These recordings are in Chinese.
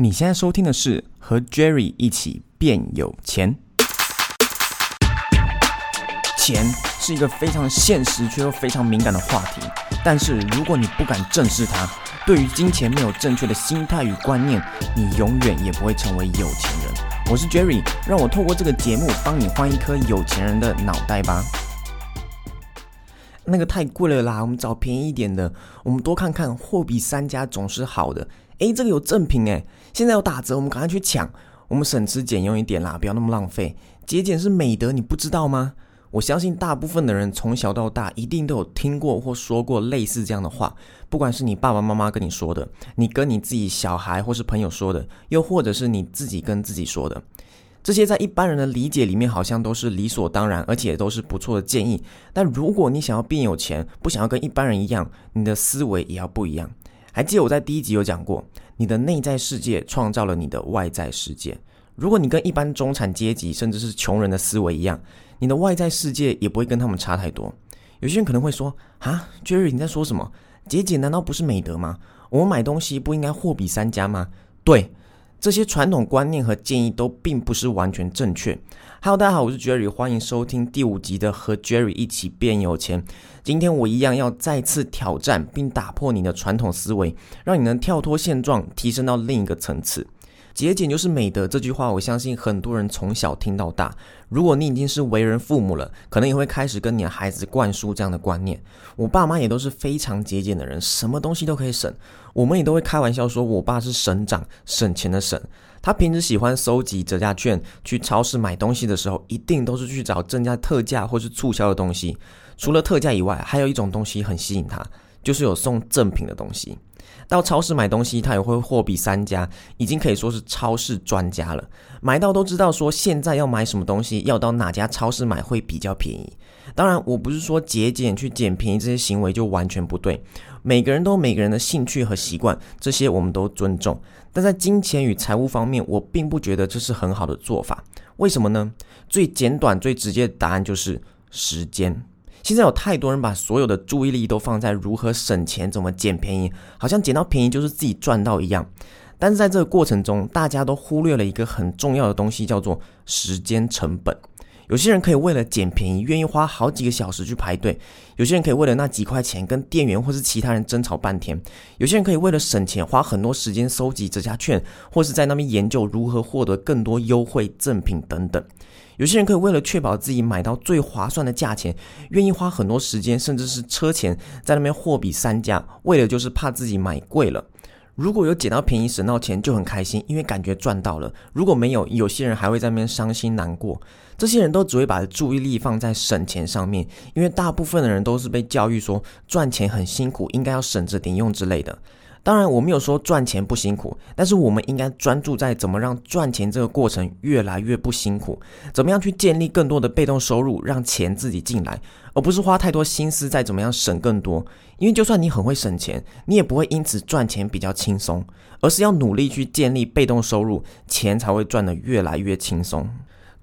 你现在收听的是和 Jerry 一起变有钱。钱是一个非常现实却又非常敏感的话题，但是如果你不敢正视它，对于金钱没有正确的心态与观念，你永远也不会成为有钱人。我是 Jerry，让我透过这个节目帮你换一颗有钱人的脑袋吧。那个太贵了啦，我们找便宜一点的。我们多看看，货比三家总是好的。诶，这个有赠品诶，现在有打折，我们赶快去抢。我们省吃俭用一点啦，不要那么浪费。节俭是美德，你不知道吗？我相信大部分的人从小到大一定都有听过或说过类似这样的话，不管是你爸爸妈妈跟你说的，你跟你自己小孩或是朋友说的，又或者是你自己跟自己说的。这些在一般人的理解里面好像都是理所当然，而且都是不错的建议。但如果你想要变有钱，不想要跟一般人一样，你的思维也要不一样。还记得我在第一集有讲过，你的内在世界创造了你的外在世界。如果你跟一般中产阶级甚至是穷人的思维一样，你的外在世界也不会跟他们差太多。有些人可能会说：“啊，Jerry，你在说什么？节俭难道不是美德吗？我们买东西不应该货比三家吗？”对，这些传统观念和建议都并不是完全正确。Hello，大家好，我是 Jerry，欢迎收听第五集的和 Jerry 一起变有钱。今天我一样要再次挑战并打破你的传统思维，让你能跳脱现状，提升到另一个层次。节俭就是美德这句话，我相信很多人从小听到大。如果你已经是为人父母了，可能也会开始跟你的孩子灌输这样的观念。我爸妈也都是非常节俭的人，什么东西都可以省。我们也都会开玩笑说，我爸是省长，省钱的省。他平时喜欢收集折价券，去超市买东西的时候，一定都是去找正价特价或是促销的东西。除了特价以外，还有一种东西很吸引他，就是有送赠品的东西。到超市买东西，他也会货比三家，已经可以说是超市专家了。买到都知道说现在要买什么东西，要到哪家超市买会比较便宜。当然，我不是说节俭去捡便宜这些行为就完全不对。每个人都每个人的兴趣和习惯，这些我们都尊重。但在金钱与财务方面，我并不觉得这是很好的做法。为什么呢？最简短、最直接的答案就是时间。现在有太多人把所有的注意力都放在如何省钱、怎么捡便宜，好像捡到便宜就是自己赚到一样。但是在这个过程中，大家都忽略了一个很重要的东西，叫做时间成本。有些人可以为了捡便宜，愿意花好几个小时去排队；有些人可以为了那几块钱跟店员或是其他人争吵半天；有些人可以为了省钱，花很多时间收集折价券，或是在那边研究如何获得更多优惠赠品等等；有些人可以为了确保自己买到最划算的价钱，愿意花很多时间甚至是车钱在那边货比三家，为的就是怕自己买贵了。如果有捡到便宜省到钱就很开心，因为感觉赚到了；如果没有，有些人还会在那边伤心难过。这些人都只会把注意力放在省钱上面，因为大部分的人都是被教育说赚钱很辛苦，应该要省着点用之类的。当然，我没有说赚钱不辛苦，但是我们应该专注在怎么让赚钱这个过程越来越不辛苦，怎么样去建立更多的被动收入，让钱自己进来，而不是花太多心思在怎么样省更多。因为就算你很会省钱，你也不会因此赚钱比较轻松，而是要努力去建立被动收入，钱才会赚得越来越轻松。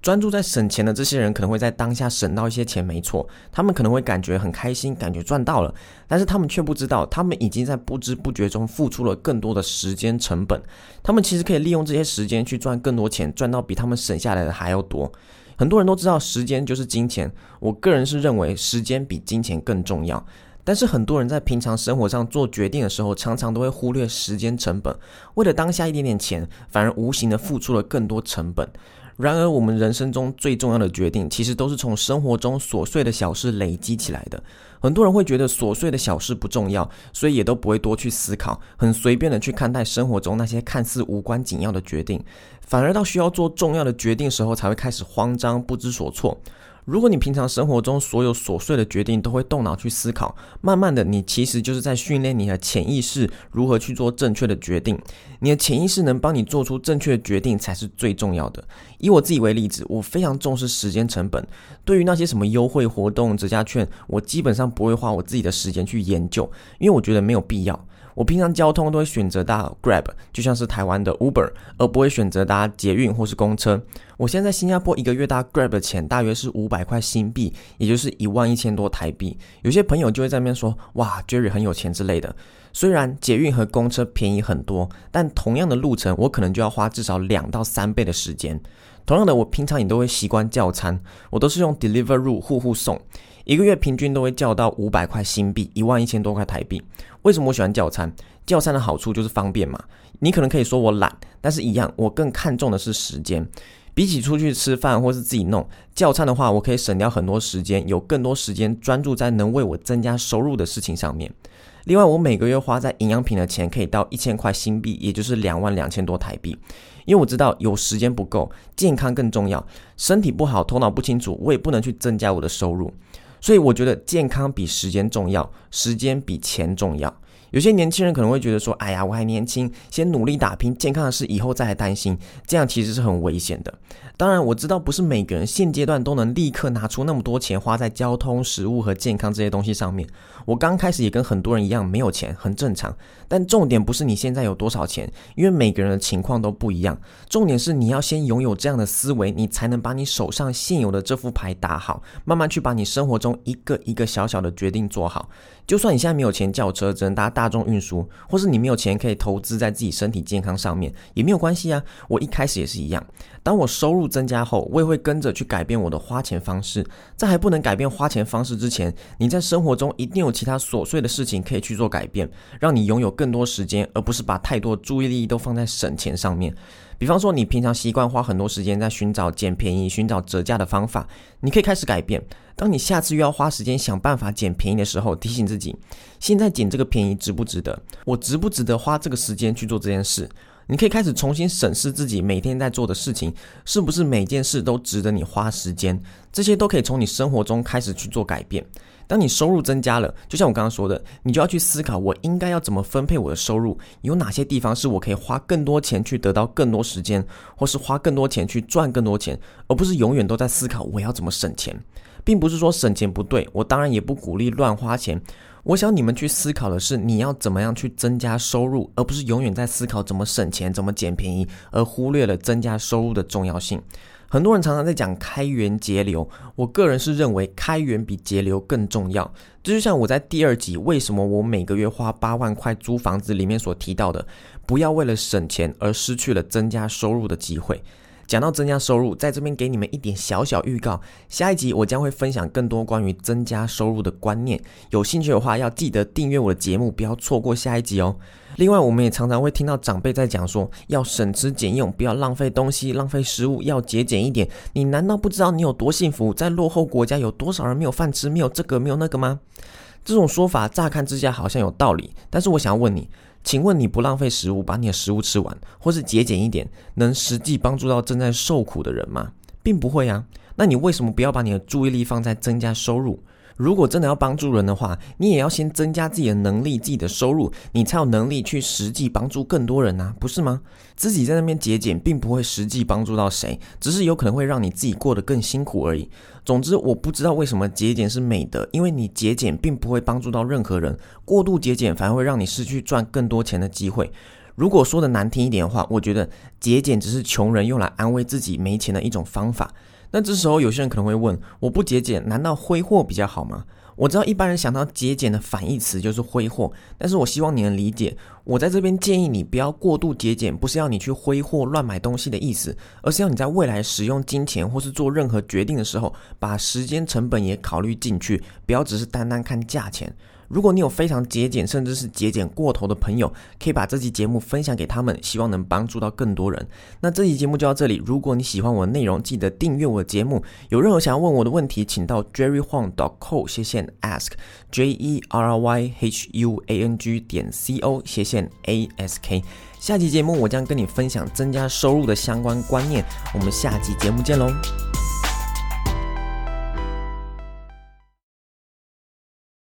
专注在省钱的这些人可能会在当下省到一些钱，没错，他们可能会感觉很开心，感觉赚到了，但是他们却不知道，他们已经在不知不觉中付出了更多的时间成本。他们其实可以利用这些时间去赚更多钱，赚到比他们省下来的还要多。很多人都知道时间就是金钱，我个人是认为时间比金钱更重要。但是很多人在平常生活上做决定的时候，常常都会忽略时间成本，为了当下一点点钱，反而无形的付出了更多成本。然而，我们人生中最重要的决定，其实都是从生活中琐碎的小事累积起来的。很多人会觉得琐碎的小事不重要，所以也都不会多去思考，很随便的去看待生活中那些看似无关紧要的决定，反而到需要做重要的决定时候，才会开始慌张不知所措。如果你平常生活中所有琐碎的决定都会动脑去思考，慢慢的，你其实就是在训练你的潜意识如何去做正确的决定。你的潜意识能帮你做出正确的决定才是最重要的。以我自己为例子，我非常重视时间成本。对于那些什么优惠活动、折价券，我基本上不会花我自己的时间去研究，因为我觉得没有必要。我平常交通都会选择搭 Grab，就像是台湾的 Uber，而不会选择搭捷运或是公车。我现在在新加坡一个月搭 Grab 的钱大约是五百块新币，也就是一万一千多台币。有些朋友就会在那边说：“哇，Jerry 很有钱之类的。”虽然捷运和公车便宜很多，但同样的路程我可能就要花至少两到三倍的时间。同样的，我平常也都会习惯叫餐，我都是用 Deliveroo 户户送，一个月平均都会叫到五百块新币，一万一千多块台币。为什么我喜欢叫餐？叫餐的好处就是方便嘛。你可能可以说我懒，但是一样，我更看重的是时间。比起出去吃饭或是自己弄，叫餐的话，我可以省掉很多时间，有更多时间专注在能为我增加收入的事情上面。另外，我每个月花在营养品的钱可以到一千块新币，也就是两万两千多台币。因为我知道有时间不够，健康更重要。身体不好，头脑不清楚，我也不能去增加我的收入。所以我觉得健康比时间重要，时间比钱重要。有些年轻人可能会觉得说：“哎呀，我还年轻，先努力打拼，健康的事以后再来担心。”这样其实是很危险的。当然，我知道不是每个人现阶段都能立刻拿出那么多钱花在交通、食物和健康这些东西上面。我刚开始也跟很多人一样没有钱，很正常。但重点不是你现在有多少钱，因为每个人的情况都不一样。重点是你要先拥有这样的思维，你才能把你手上现有的这副牌打好，慢慢去把你生活中一个一个小小的决定做好。就算你现在没有钱叫车，只能搭大众运输，或是你没有钱可以投资在自己身体健康上面，也没有关系啊。我一开始也是一样，当我收入增加后，我也会跟着去改变我的花钱方式。在还不能改变花钱方式之前，你在生活中一定有其他琐碎的事情可以去做改变，让你拥有更多时间，而不是把太多注意力都放在省钱上面。比方说，你平常习惯花很多时间在寻找捡便宜、寻找折价的方法，你可以开始改变。当你下次又要花时间想办法捡便宜的时候，提醒自己，现在捡这个便宜值不值得？我值不值得花这个时间去做这件事？你可以开始重新审视自己每天在做的事情，是不是每件事都值得你花时间？这些都可以从你生活中开始去做改变。当你收入增加了，就像我刚刚说的，你就要去思考，我应该要怎么分配我的收入？有哪些地方是我可以花更多钱去得到更多时间，或是花更多钱去赚更多钱，而不是永远都在思考我要怎么省钱。并不是说省钱不对，我当然也不鼓励乱花钱。我想你们去思考的是你要怎么样去增加收入，而不是永远在思考怎么省钱、怎么捡便宜，而忽略了增加收入的重要性。很多人常常在讲开源节流，我个人是认为开源比节流更重要。这就像我在第二集为什么我每个月花八万块租房子里面所提到的，不要为了省钱而失去了增加收入的机会。讲到增加收入，在这边给你们一点小小预告，下一集我将会分享更多关于增加收入的观念。有兴趣的话，要记得订阅我的节目，不要错过下一集哦。另外，我们也常常会听到长辈在讲说，要省吃俭用，不要浪费东西、浪费食物，要节俭一点。你难道不知道你有多幸福？在落后国家有多少人没有饭吃，没有这个，没有那个吗？这种说法乍看之下好像有道理，但是我想要问你。请问你不浪费食物，把你的食物吃完，或是节俭一点，能实际帮助到正在受苦的人吗？并不会啊。那你为什么不要把你的注意力放在增加收入？如果真的要帮助人的话，你也要先增加自己的能力、自己的收入，你才有能力去实际帮助更多人啊，不是吗？自己在那边节俭，并不会实际帮助到谁，只是有可能会让你自己过得更辛苦而已。总之，我不知道为什么节俭是美德，因为你节俭并不会帮助到任何人，过度节俭反而会让你失去赚更多钱的机会。如果说的难听一点的话，我觉得节俭只是穷人用来安慰自己没钱的一种方法。那这时候有些人可能会问：我不节俭，难道挥霍比较好吗？我知道一般人想到节俭的反义词就是挥霍，但是我希望你能理解，我在这边建议你不要过度节俭，不是要你去挥霍乱买东西的意思，而是要你在未来使用金钱或是做任何决定的时候，把时间成本也考虑进去，不要只是单单看价钱。如果你有非常节俭，甚至是节俭过头的朋友，可以把这期节目分享给他们，希望能帮助到更多人。那这期节目就到这里。如果你喜欢我的内容，记得订阅我的节目。有任何想要问我的问题，请到 Jerry Huang. dot co 斜线 ask j e r r y h u a n g 点 c o 斜线 a s k。下期节目我将跟你分享增加收入的相关观念。我们下期节目见喽。